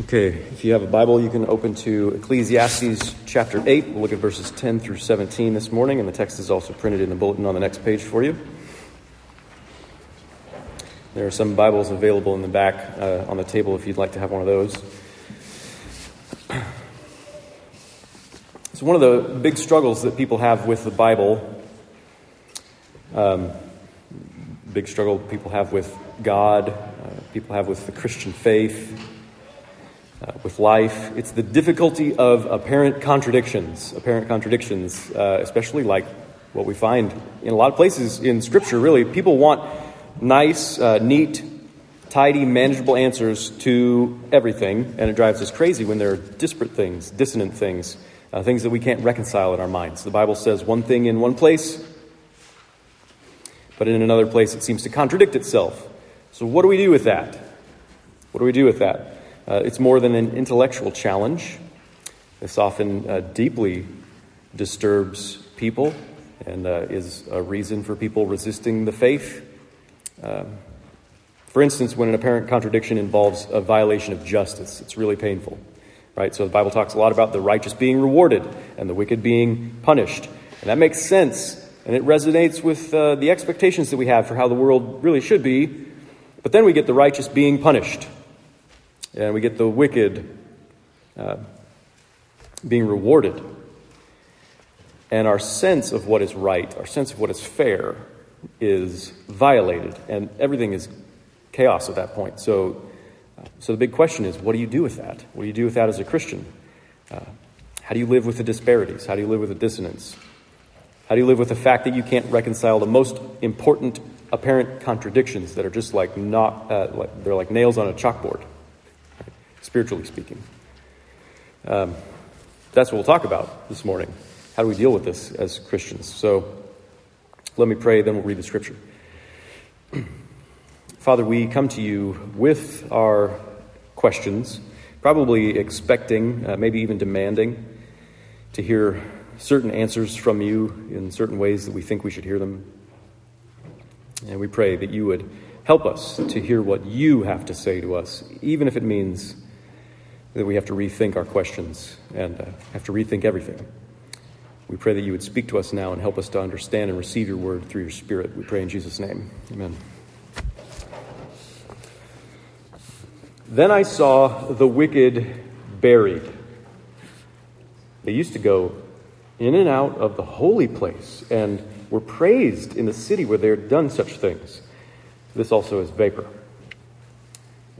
Okay, if you have a Bible, you can open to Ecclesiastes chapter 8. We'll look at verses 10 through 17 this morning, and the text is also printed in the bulletin on the next page for you. There are some Bibles available in the back uh, on the table if you'd like to have one of those. So, one of the big struggles that people have with the Bible, um, big struggle people have with God, uh, people have with the Christian faith, uh, with life. It's the difficulty of apparent contradictions. Apparent contradictions, uh, especially like what we find in a lot of places in Scripture, really. People want nice, uh, neat, tidy, manageable answers to everything, and it drives us crazy when there are disparate things, dissonant things, uh, things that we can't reconcile in our minds. The Bible says one thing in one place, but in another place it seems to contradict itself. So, what do we do with that? What do we do with that? Uh, it's more than an intellectual challenge. This often uh, deeply disturbs people and uh, is a reason for people resisting the faith. Um, for instance, when an apparent contradiction involves a violation of justice, it's really painful. Right? So the Bible talks a lot about the righteous being rewarded and the wicked being punished. And that makes sense, and it resonates with uh, the expectations that we have for how the world really should be. But then we get the righteous being punished and we get the wicked uh, being rewarded. And our sense of what is right, our sense of what is fair, is violated, and everything is chaos at that point. So, so the big question is what do you do with that? What do you do with that as a Christian? Uh, how do you live with the disparities? How do you live with the dissonance? How do you live with the fact that you can't reconcile the most important apparent contradictions that are just like not, uh, like, they're like nails on a chalkboard? Spiritually speaking. Um, that's what we'll talk about this morning. How do we deal with this as Christians? So let me pray, then we'll read the scripture. Father, we come to you with our questions, probably expecting, uh, maybe even demanding, to hear certain answers from you in certain ways that we think we should hear them. And we pray that you would help us to hear what you have to say to us, even if it means that we have to rethink our questions and uh, have to rethink everything. We pray that you would speak to us now and help us to understand and receive your word through your Spirit. We pray in Jesus' name. Amen. Then I saw the wicked buried. They used to go in and out of the holy place and were praised in the city where they had done such things. This also is vapor.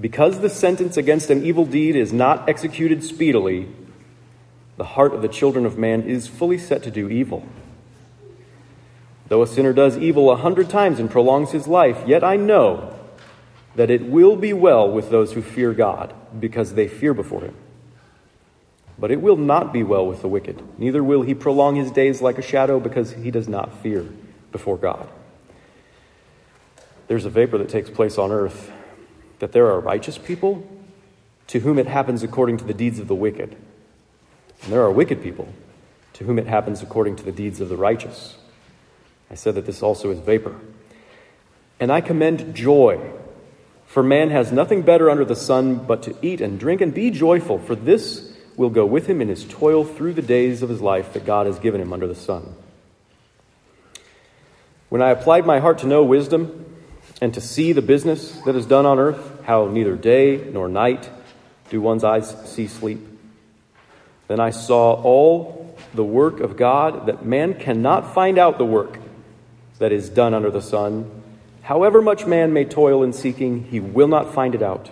Because the sentence against an evil deed is not executed speedily, the heart of the children of man is fully set to do evil. Though a sinner does evil a hundred times and prolongs his life, yet I know that it will be well with those who fear God, because they fear before him. But it will not be well with the wicked, neither will he prolong his days like a shadow, because he does not fear before God. There's a vapor that takes place on earth that there are righteous people to whom it happens according to the deeds of the wicked, and there are wicked people to whom it happens according to the deeds of the righteous. I said that this also is vapor. And I commend joy, for man has nothing better under the sun but to eat and drink and be joyful, for this will go with him in his toil through the days of his life that God has given him under the sun. When I applied my heart to know wisdom, and to see the business that is done on earth, how neither day nor night do one's eyes see sleep. Then I saw all the work of God, that man cannot find out the work that is done under the sun. However much man may toil in seeking, he will not find it out.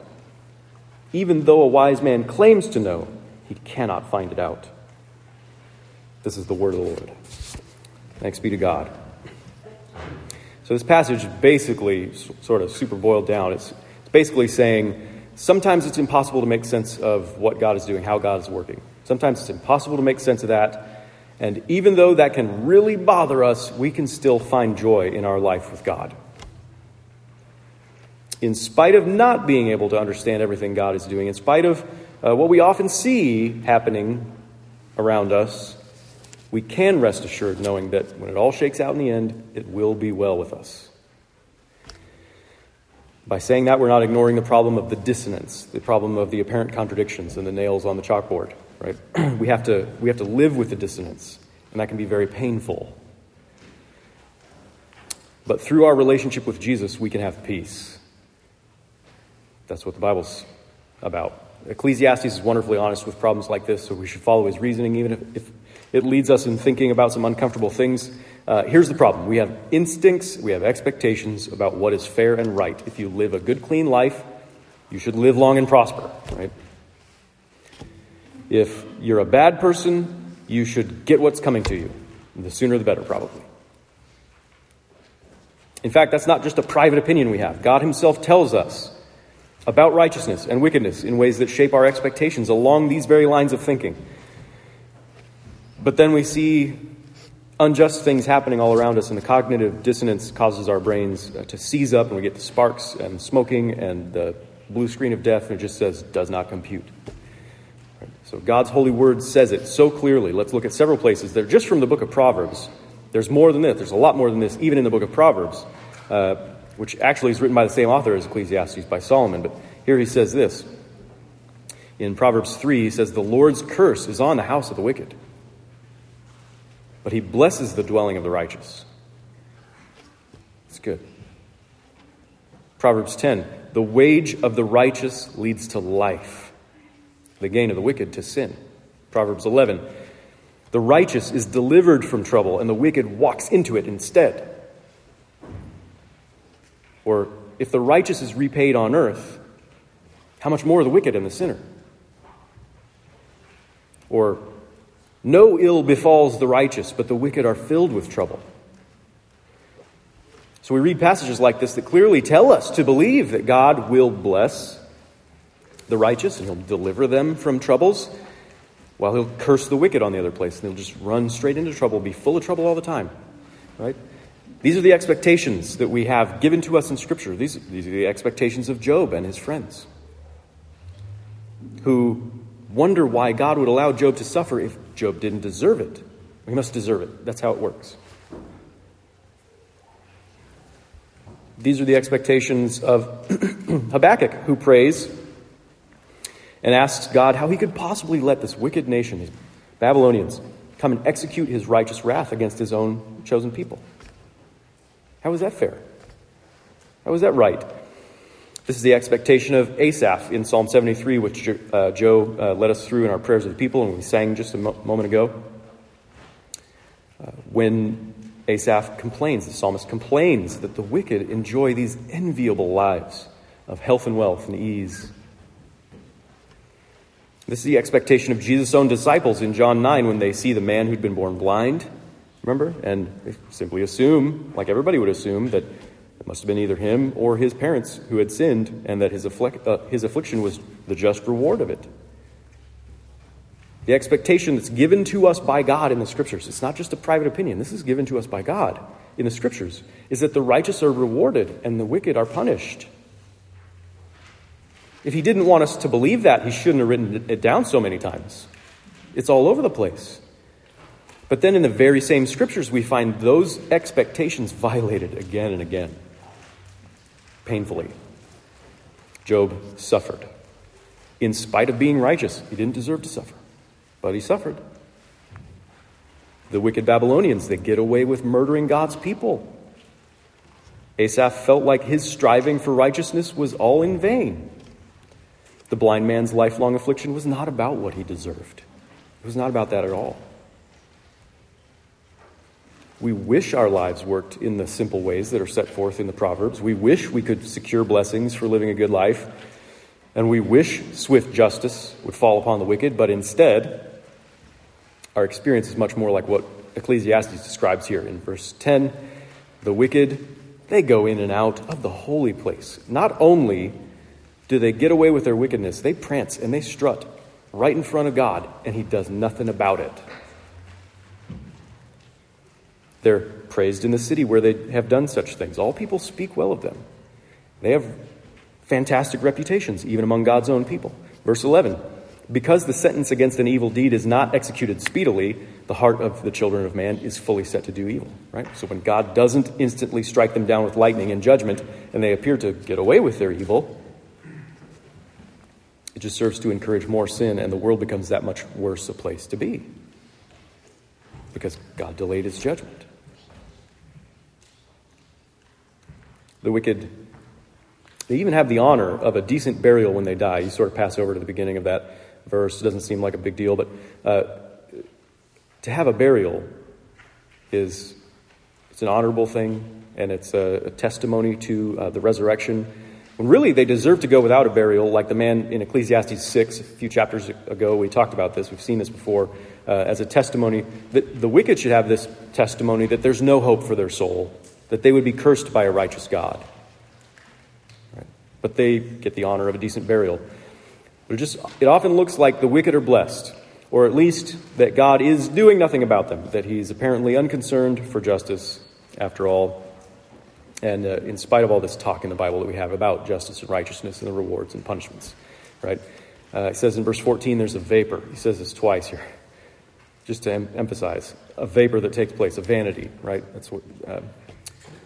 Even though a wise man claims to know, he cannot find it out. This is the word of the Lord. Thanks be to God. So this passage basically sort of super boiled down. It's, basically saying sometimes it's impossible to make sense of what God is doing, how God is working. Sometimes it's impossible to make sense of that. And even though that can really bother us, we can still find joy in our life with God. In spite of not being able to understand everything God is doing, in spite of uh, what we often see happening around us, we can rest assured knowing that when it all shakes out in the end, it will be well with us. By saying that, we're not ignoring the problem of the dissonance, the problem of the apparent contradictions and the nails on the chalkboard, right? we, have to, we have to live with the dissonance, and that can be very painful. But through our relationship with Jesus, we can have peace. That's what the Bible's about. Ecclesiastes is wonderfully honest with problems like this, so we should follow his reasoning, even if, if it leads us in thinking about some uncomfortable things. Uh, here's the problem we have instincts, we have expectations about what is fair and right. If you live a good, clean life, you should live long and prosper, right? If you're a bad person, you should get what's coming to you. The sooner the better, probably. In fact, that's not just a private opinion we have. God Himself tells us about righteousness and wickedness in ways that shape our expectations along these very lines of thinking. But then we see unjust things happening all around us, and the cognitive dissonance causes our brains uh, to seize up, and we get the sparks and smoking and the blue screen of death, and it just says, does not compute. So God's holy word says it so clearly. Let's look at several places. They're just from the book of Proverbs. There's more than this. There's a lot more than this, even in the book of Proverbs, uh, which actually is written by the same author as Ecclesiastes, by Solomon. But here he says this. In Proverbs 3, he says, The Lord's curse is on the house of the wicked but he blesses the dwelling of the righteous. It's good. Proverbs 10 The wage of the righteous leads to life, the gain of the wicked to sin. Proverbs 11 The righteous is delivered from trouble, and the wicked walks into it instead. Or if the righteous is repaid on earth, how much more the wicked and the sinner? Or no ill befalls the righteous, but the wicked are filled with trouble. So we read passages like this that clearly tell us to believe that God will bless the righteous and he'll deliver them from troubles, while he'll curse the wicked on the other place and they'll just run straight into trouble, be full of trouble all the time. Right? These are the expectations that we have given to us in Scripture. These, these are the expectations of Job and his friends, who wonder why God would allow Job to suffer if Job didn't deserve it. We must deserve it. That's how it works. These are the expectations of Habakkuk, who prays and asks God how he could possibly let this wicked nation, these Babylonians, come and execute his righteous wrath against his own chosen people. How is that fair? How is that right? This is the expectation of Asaph in Psalm 73, which uh, Joe uh, led us through in our prayers of the people, and we sang just a mo- moment ago. Uh, when Asaph complains, the psalmist complains that the wicked enjoy these enviable lives of health and wealth and ease. This is the expectation of Jesus' own disciples in John 9 when they see the man who'd been born blind, remember? And they simply assume, like everybody would assume, that it must have been either him or his parents who had sinned, and that his, afflic- uh, his affliction was the just reward of it. The expectation that's given to us by God in the Scriptures, it's not just a private opinion, this is given to us by God in the Scriptures, is that the righteous are rewarded and the wicked are punished. If he didn't want us to believe that, he shouldn't have written it down so many times. It's all over the place. But then in the very same scriptures, we find those expectations violated again and again painfully. Job suffered. In spite of being righteous, he didn't deserve to suffer, but he suffered. The wicked Babylonians, they get away with murdering God's people. Asaph felt like his striving for righteousness was all in vain. The blind man's lifelong affliction was not about what he deserved. It was not about that at all. We wish our lives worked in the simple ways that are set forth in the Proverbs. We wish we could secure blessings for living a good life. And we wish swift justice would fall upon the wicked, but instead, our experience is much more like what Ecclesiastes describes here in verse 10. The wicked, they go in and out of the holy place. Not only do they get away with their wickedness, they prance and they strut right in front of God, and He does nothing about it. They're praised in the city where they have done such things. All people speak well of them. They have fantastic reputations, even among God's own people. Verse 11 because the sentence against an evil deed is not executed speedily, the heart of the children of man is fully set to do evil, right? So when God doesn't instantly strike them down with lightning in judgment and they appear to get away with their evil, it just serves to encourage more sin and the world becomes that much worse a place to be because God delayed his judgment. The wicked they even have the honor of a decent burial when they die. You sort of pass over to the beginning of that verse. It doesn't seem like a big deal, but uh, to have a burial is it's an honorable thing, and it's a, a testimony to uh, the resurrection. When really they deserve to go without a burial, like the man in Ecclesiastes 6, a few chapters ago, we talked about this. We've seen this before uh, as a testimony that the wicked should have this testimony that there's no hope for their soul, that they would be cursed by a righteous God. Right? But they get the honor of a decent burial. It just it often looks like the wicked are blessed, or at least that God is doing nothing about them, that He's apparently unconcerned for justice after all. And uh, in spite of all this talk in the Bible that we have about justice and righteousness and the rewards and punishments, right? Uh, it says in verse 14, there's a vapor. He says this twice here, just to em- emphasize a vapor that takes place, a vanity, right? That's what uh,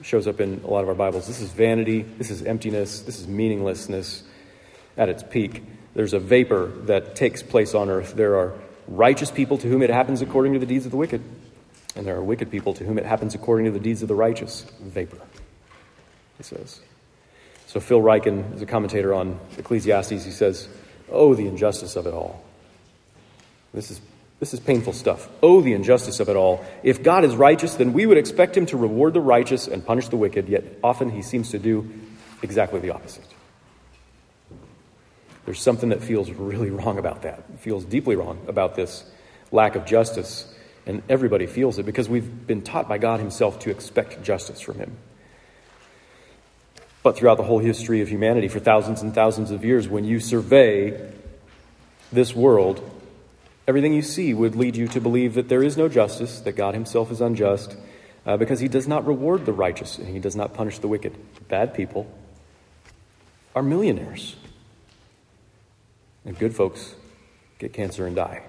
shows up in a lot of our Bibles. This is vanity, this is emptiness, this is meaninglessness at its peak. There's a vapor that takes place on earth. There are righteous people to whom it happens according to the deeds of the wicked, and there are wicked people to whom it happens according to the deeds of the righteous. Vapor, he says. So Phil Ryken is a commentator on Ecclesiastes. He says, Oh, the injustice of it all. This is, this is painful stuff. Oh, the injustice of it all. If God is righteous, then we would expect him to reward the righteous and punish the wicked, yet often he seems to do exactly the opposite. There's something that feels really wrong about that. It feels deeply wrong about this lack of justice. And everybody feels it because we've been taught by God Himself to expect justice from Him. But throughout the whole history of humanity, for thousands and thousands of years, when you survey this world, everything you see would lead you to believe that there is no justice, that God Himself is unjust, uh, because He does not reward the righteous and He does not punish the wicked. Bad people are millionaires. And good folks get cancer and die.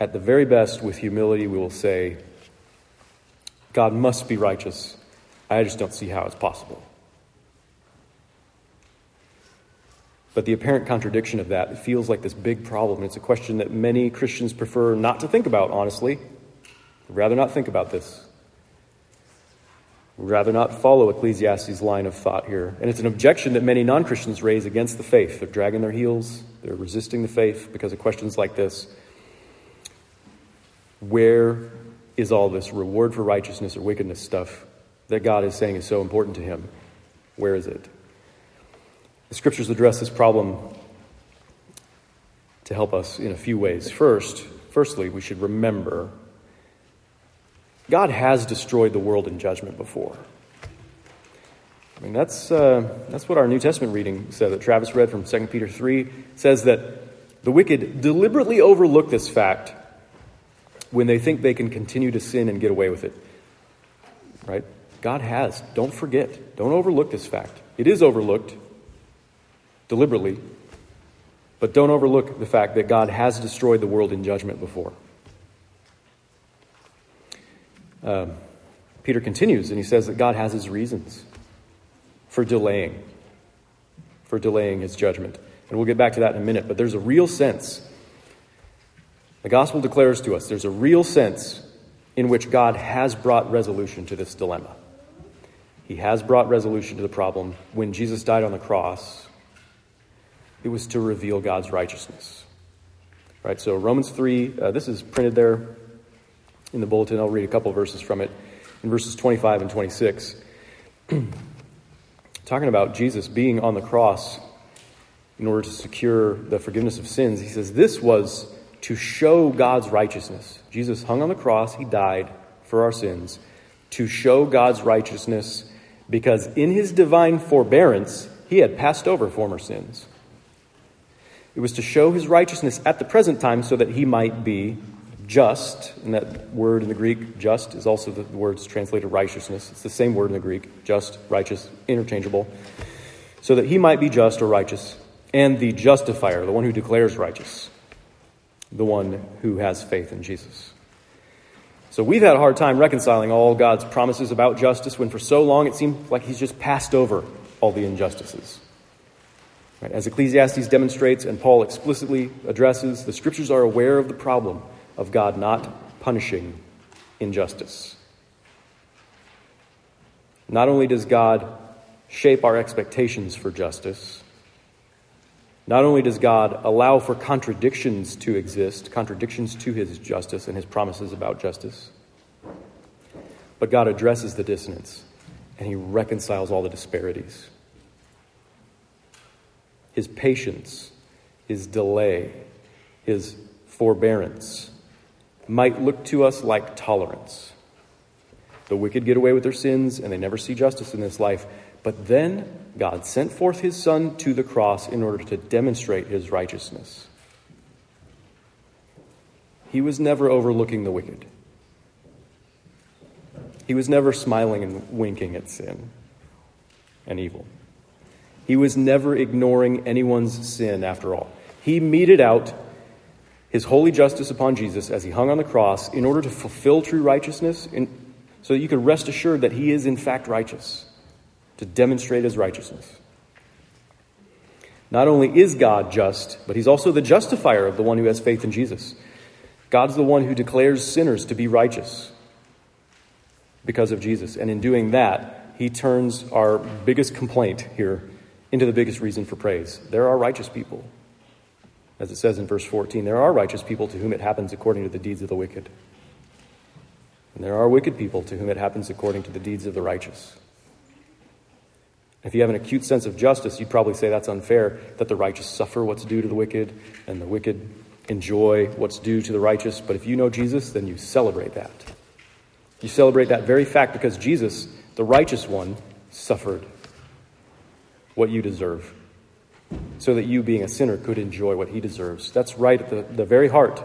At the very best, with humility, we will say, God must be righteous. I just don't see how it's possible. But the apparent contradiction of that feels like this big problem. It's a question that many Christians prefer not to think about, honestly. I'd rather not think about this. We'd rather not follow Ecclesiastes' line of thought here. And it's an objection that many non Christians raise against the faith. They're dragging their heels, they're resisting the faith because of questions like this. Where is all this reward for righteousness or wickedness stuff that God is saying is so important to him? Where is it? The scriptures address this problem to help us in a few ways. First, firstly, we should remember God has destroyed the world in judgment before. I mean, that's, uh, that's what our New Testament reading said that Travis read from 2 Peter 3 says that the wicked deliberately overlook this fact when they think they can continue to sin and get away with it. Right? God has. Don't forget. Don't overlook this fact. It is overlooked deliberately, but don't overlook the fact that God has destroyed the world in judgment before. Um, Peter continues and he says that God has his reasons for delaying, for delaying his judgment. And we'll get back to that in a minute, but there's a real sense. The gospel declares to us there's a real sense in which God has brought resolution to this dilemma. He has brought resolution to the problem. When Jesus died on the cross, it was to reveal God's righteousness. Right, so Romans 3, uh, this is printed there in the bulletin. I'll read a couple verses from it in verses 25 and 26. Talking about Jesus being on the cross in order to secure the forgiveness of sins, he says, This was to show God's righteousness. Jesus hung on the cross, he died for our sins, to show God's righteousness because in his divine forbearance, he had passed over former sins. It was to show his righteousness at the present time so that he might be just, and that word in the Greek, just, is also the words translated righteousness. It's the same word in the Greek, just, righteous, interchangeable. So that he might be just or righteous and the justifier, the one who declares righteous, the one who has faith in Jesus. So we've had a hard time reconciling all God's promises about justice when for so long it seemed like he's just passed over all the injustices. Right? As Ecclesiastes demonstrates and Paul explicitly addresses, the scriptures are aware of the problem of God not punishing injustice. Not only does God shape our expectations for justice, not only does God allow for contradictions to exist, contradictions to his justice and his promises about justice, but God addresses the dissonance and he reconciles all the disparities. His patience, his delay, his forbearance might look to us like tolerance. The wicked get away with their sins and they never see justice in this life. But then God sent forth his Son to the cross in order to demonstrate his righteousness. He was never overlooking the wicked, he was never smiling and winking at sin and evil. He was never ignoring anyone's sin after all. He meted out his holy justice upon Jesus as he hung on the cross in order to fulfill true righteousness, in, so that you could rest assured that he is in fact righteous to demonstrate his righteousness. Not only is God just, but he's also the justifier of the one who has faith in Jesus. God's the one who declares sinners to be righteous because of Jesus. And in doing that, he turns our biggest complaint here into the biggest reason for praise. There are righteous people. As it says in verse 14, there are righteous people to whom it happens according to the deeds of the wicked. And there are wicked people to whom it happens according to the deeds of the righteous. If you have an acute sense of justice, you'd probably say that's unfair that the righteous suffer what's due to the wicked and the wicked enjoy what's due to the righteous. But if you know Jesus, then you celebrate that. You celebrate that very fact because Jesus, the righteous one, suffered what you deserve so that you, being a sinner, could enjoy what he deserves. That's right at the, the very heart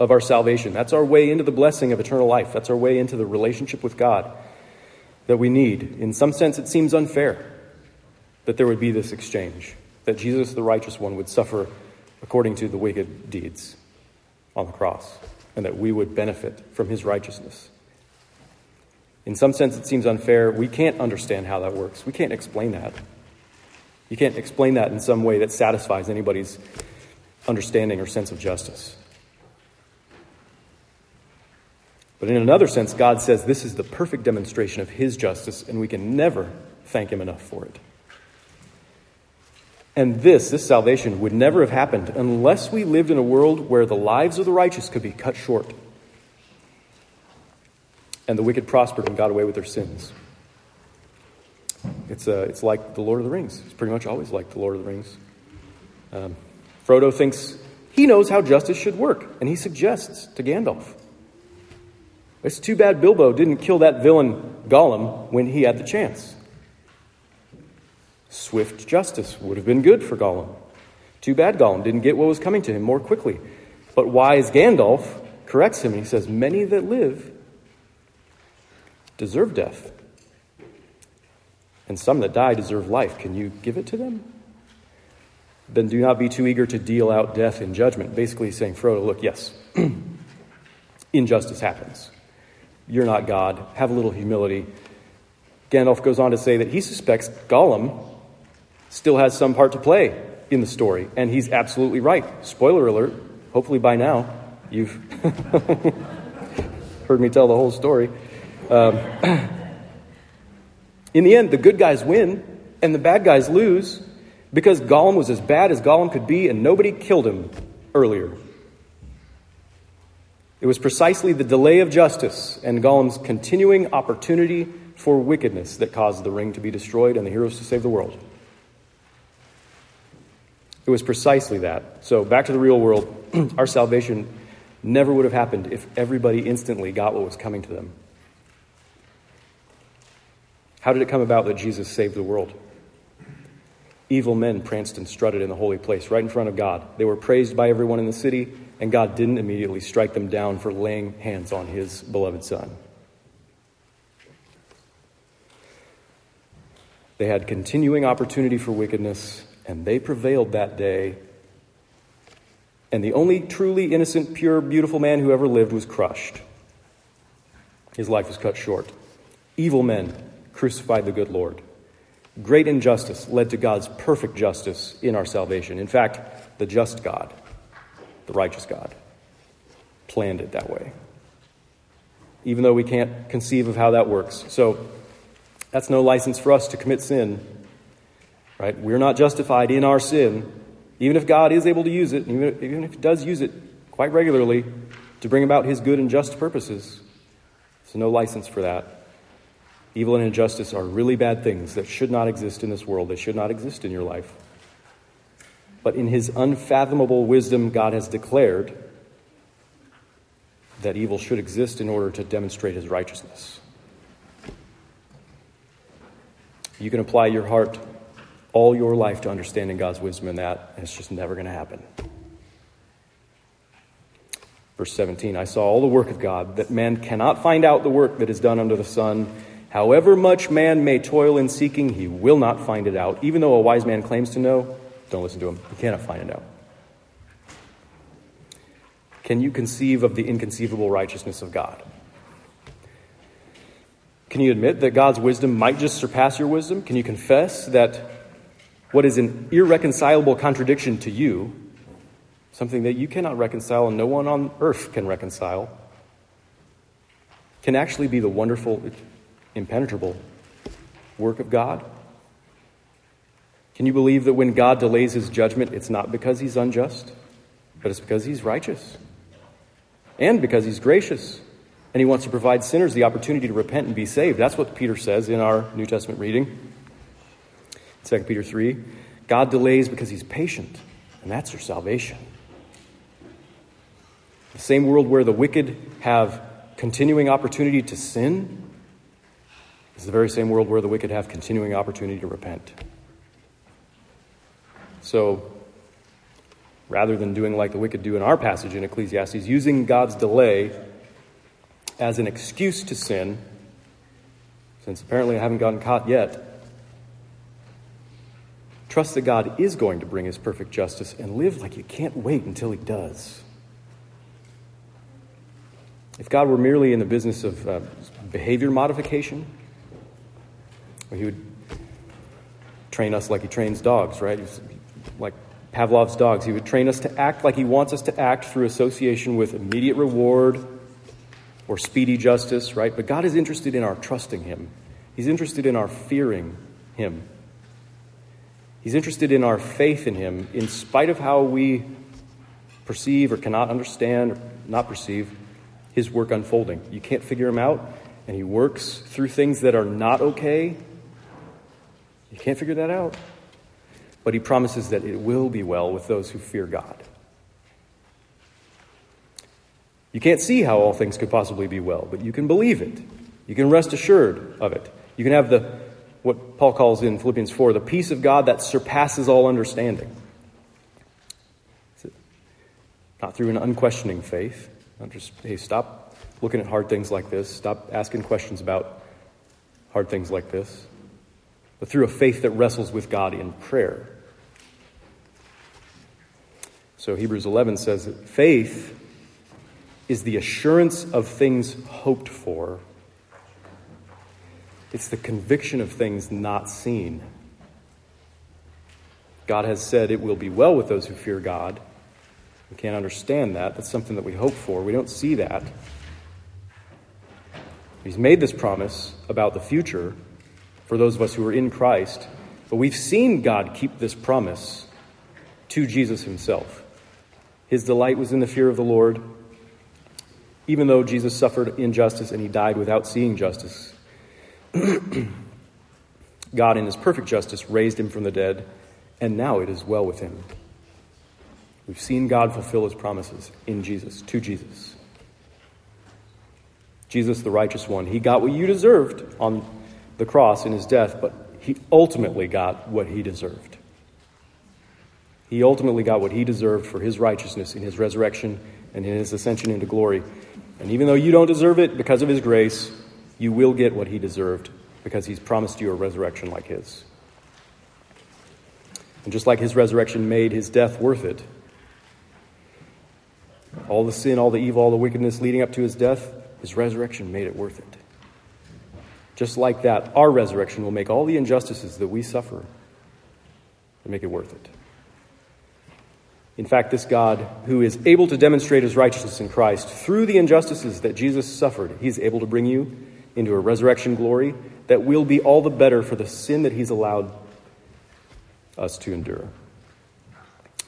of our salvation. That's our way into the blessing of eternal life. That's our way into the relationship with God that we need. In some sense, it seems unfair that there would be this exchange, that Jesus, the righteous one, would suffer according to the wicked deeds on the cross, and that we would benefit from his righteousness. In some sense, it seems unfair. We can't understand how that works. We can't explain that. You can't explain that in some way that satisfies anybody's understanding or sense of justice. But in another sense, God says this is the perfect demonstration of His justice, and we can never thank Him enough for it. And this, this salvation, would never have happened unless we lived in a world where the lives of the righteous could be cut short and the wicked prospered and got away with their sins. It's, uh, it's like the Lord of the Rings. It's pretty much always like the Lord of the Rings. Um, Frodo thinks he knows how justice should work, and he suggests to Gandalf it's too bad Bilbo didn't kill that villain Gollum when he had the chance. Swift justice would have been good for Gollum. Too bad Gollum didn't get what was coming to him more quickly. But wise Gandalf corrects him and he says, Many that live deserve death, and some that die deserve life. Can you give it to them? Then do not be too eager to deal out death in judgment. Basically, saying, Frodo, look, yes, injustice happens. You're not God. Have a little humility. Gandalf goes on to say that he suspects Gollum still has some part to play in the story, and he's absolutely right. Spoiler alert, hopefully by now you've heard me tell the whole story. Um, in the end, the good guys win and the bad guys lose because Gollum was as bad as Gollum could be and nobody killed him earlier. It was precisely the delay of justice and Gollum's continuing opportunity for wickedness that caused the ring to be destroyed and the heroes to save the world. It was precisely that. So, back to the real world, our salvation never would have happened if everybody instantly got what was coming to them. How did it come about that Jesus saved the world? Evil men pranced and strutted in the holy place right in front of God. They were praised by everyone in the city and God didn't immediately strike them down for laying hands on his beloved son. They had continuing opportunity for wickedness, And they prevailed that day. And the only truly innocent, pure, beautiful man who ever lived was crushed. His life was cut short. Evil men crucified the good Lord. Great injustice led to God's perfect justice in our salvation. In fact, the just God, the righteous God, planned it that way. Even though we can't conceive of how that works. So, that's no license for us to commit sin. Right? We're not justified in our sin, even if God is able to use it, even if, He does use it quite regularly to bring about His good and just purposes. So, no license for that. Evil and injustice are really bad things that should not exist in this world. They should not exist in your life. But in His unfathomable wisdom, God has declared that evil should exist in order to demonstrate His righteousness. You can apply your heart all your life to understanding God's wisdom in that, and it's just never going to happen. Verse 17 I saw all the work of God, that man cannot find out the work that is done under the sun. However much man may toil in seeking, he will not find it out. Even though a wise man claims to know, don't listen to him. He cannot find it out. Can you conceive of the inconceivable righteousness of God? Can you admit that God's wisdom might just surpass your wisdom? Can you confess that what is an irreconcilable contradiction to you, something that you cannot reconcile and no one on earth can reconcile, can actually be the wonderful, impenetrable work of God? Can you believe that when God delays his judgment, it's not because he's unjust, but it's because he's righteous and because he's gracious? And he wants to provide sinners the opportunity to repent and be saved. That's what Peter says in our New Testament reading. 2 Peter 3. God delays because he's patient, and that's your salvation. The same world where the wicked have continuing opportunity to sin is the very same world where the wicked have continuing opportunity to repent. So, rather than doing like the wicked do in our passage in Ecclesiastes, using God's delay as an excuse to sin, since apparently I haven't gotten caught yet, trust that God is going to bring his perfect justice and live like you can't wait until he does. If God were merely in the business of uh, behavior modification, he would train us like he trains dogs, right? Like Pavlov's dogs. He would train us to act like he wants us to act through association with immediate reward or speedy justice, right? But God is interested in our trusting him. He's interested in our fearing him. He's interested in our faith in him in spite of how we perceive or cannot understand or not perceive his work unfolding. You can't figure him out, and he works through things that are not okay. You can't figure that out. But he promises that it will be well with those who fear God. You can't see how all things could possibly be well, but you can believe it. You can rest assured of it. You can have the what Paul calls in Philippians 4 the peace of God that surpasses all understanding. Not through an unquestioning faith. Not just, hey, stop looking at hard things like this. Stop asking questions about hard things like this. But through a faith that wrestles with God in prayer. So Hebrews 11 says that faith is the assurance of things hoped for, it's the conviction of things not seen. God has said it will be well with those who fear God. We can't understand that. That's something that we hope for. We don't see that. He's made this promise about the future for those of us who are in Christ, but we've seen God keep this promise to Jesus himself. His delight was in the fear of the Lord. Even though Jesus suffered injustice and he died without seeing justice, God, in his perfect justice, raised him from the dead, and now it is well with him. We've seen God fulfill his promises in Jesus, to Jesus. Jesus, the righteous one, he got what you deserved on the cross in his death, but he ultimately got what he deserved. He ultimately got what he deserved for his righteousness in his resurrection and in his ascension into glory. And even though you don't deserve it because of his grace, you will get what he deserved because he's promised you a resurrection like his. And just like his resurrection made his death worth it, all the sin, all the evil, all the wickedness leading up to his death, his resurrection made it worth it. Just like that, our resurrection will make all the injustices that we suffer and make it worth it. In fact, this God, who is able to demonstrate his righteousness in Christ through the injustices that Jesus suffered, he's able to bring you into a resurrection glory that will be all the better for the sin that he's allowed us to endure.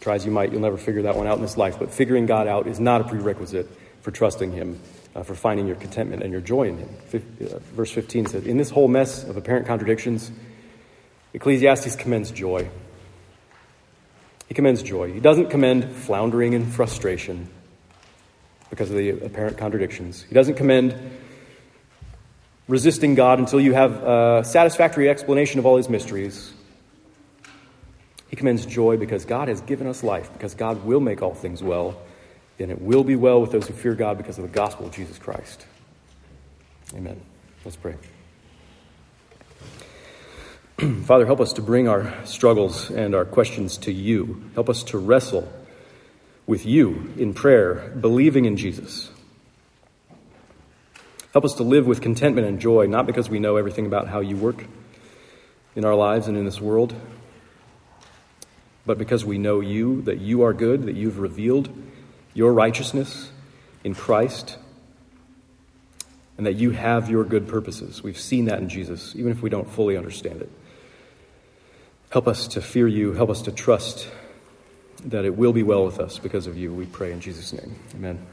Try as you might, you'll never figure that one out in this life, but figuring God out is not a prerequisite for trusting him, uh, for finding your contentment and your joy in him. Uh, verse 15 says, In this whole mess of apparent contradictions, Ecclesiastes commends joy. He commends joy. He doesn't commend floundering and frustration because of the apparent contradictions. He doesn't commend resisting God until you have a satisfactory explanation of all his mysteries. He commends joy because God has given us life, because God will make all things well, and it will be well with those who fear God because of the gospel of Jesus Christ. Amen. Let's pray. Father, help us to bring our struggles and our questions to you. Help us to wrestle with you in prayer, believing in Jesus. Help us to live with contentment and joy, not because we know everything about how you work in our lives and in this world, but because we know you, that you are good, that you've revealed your righteousness in Christ and that you have your good purposes. We've seen that in Jesus, even if we don't fully understand it. Help us to fear you. Help us to trust that it will be well with us because of you. We pray in Jesus' name. Amen.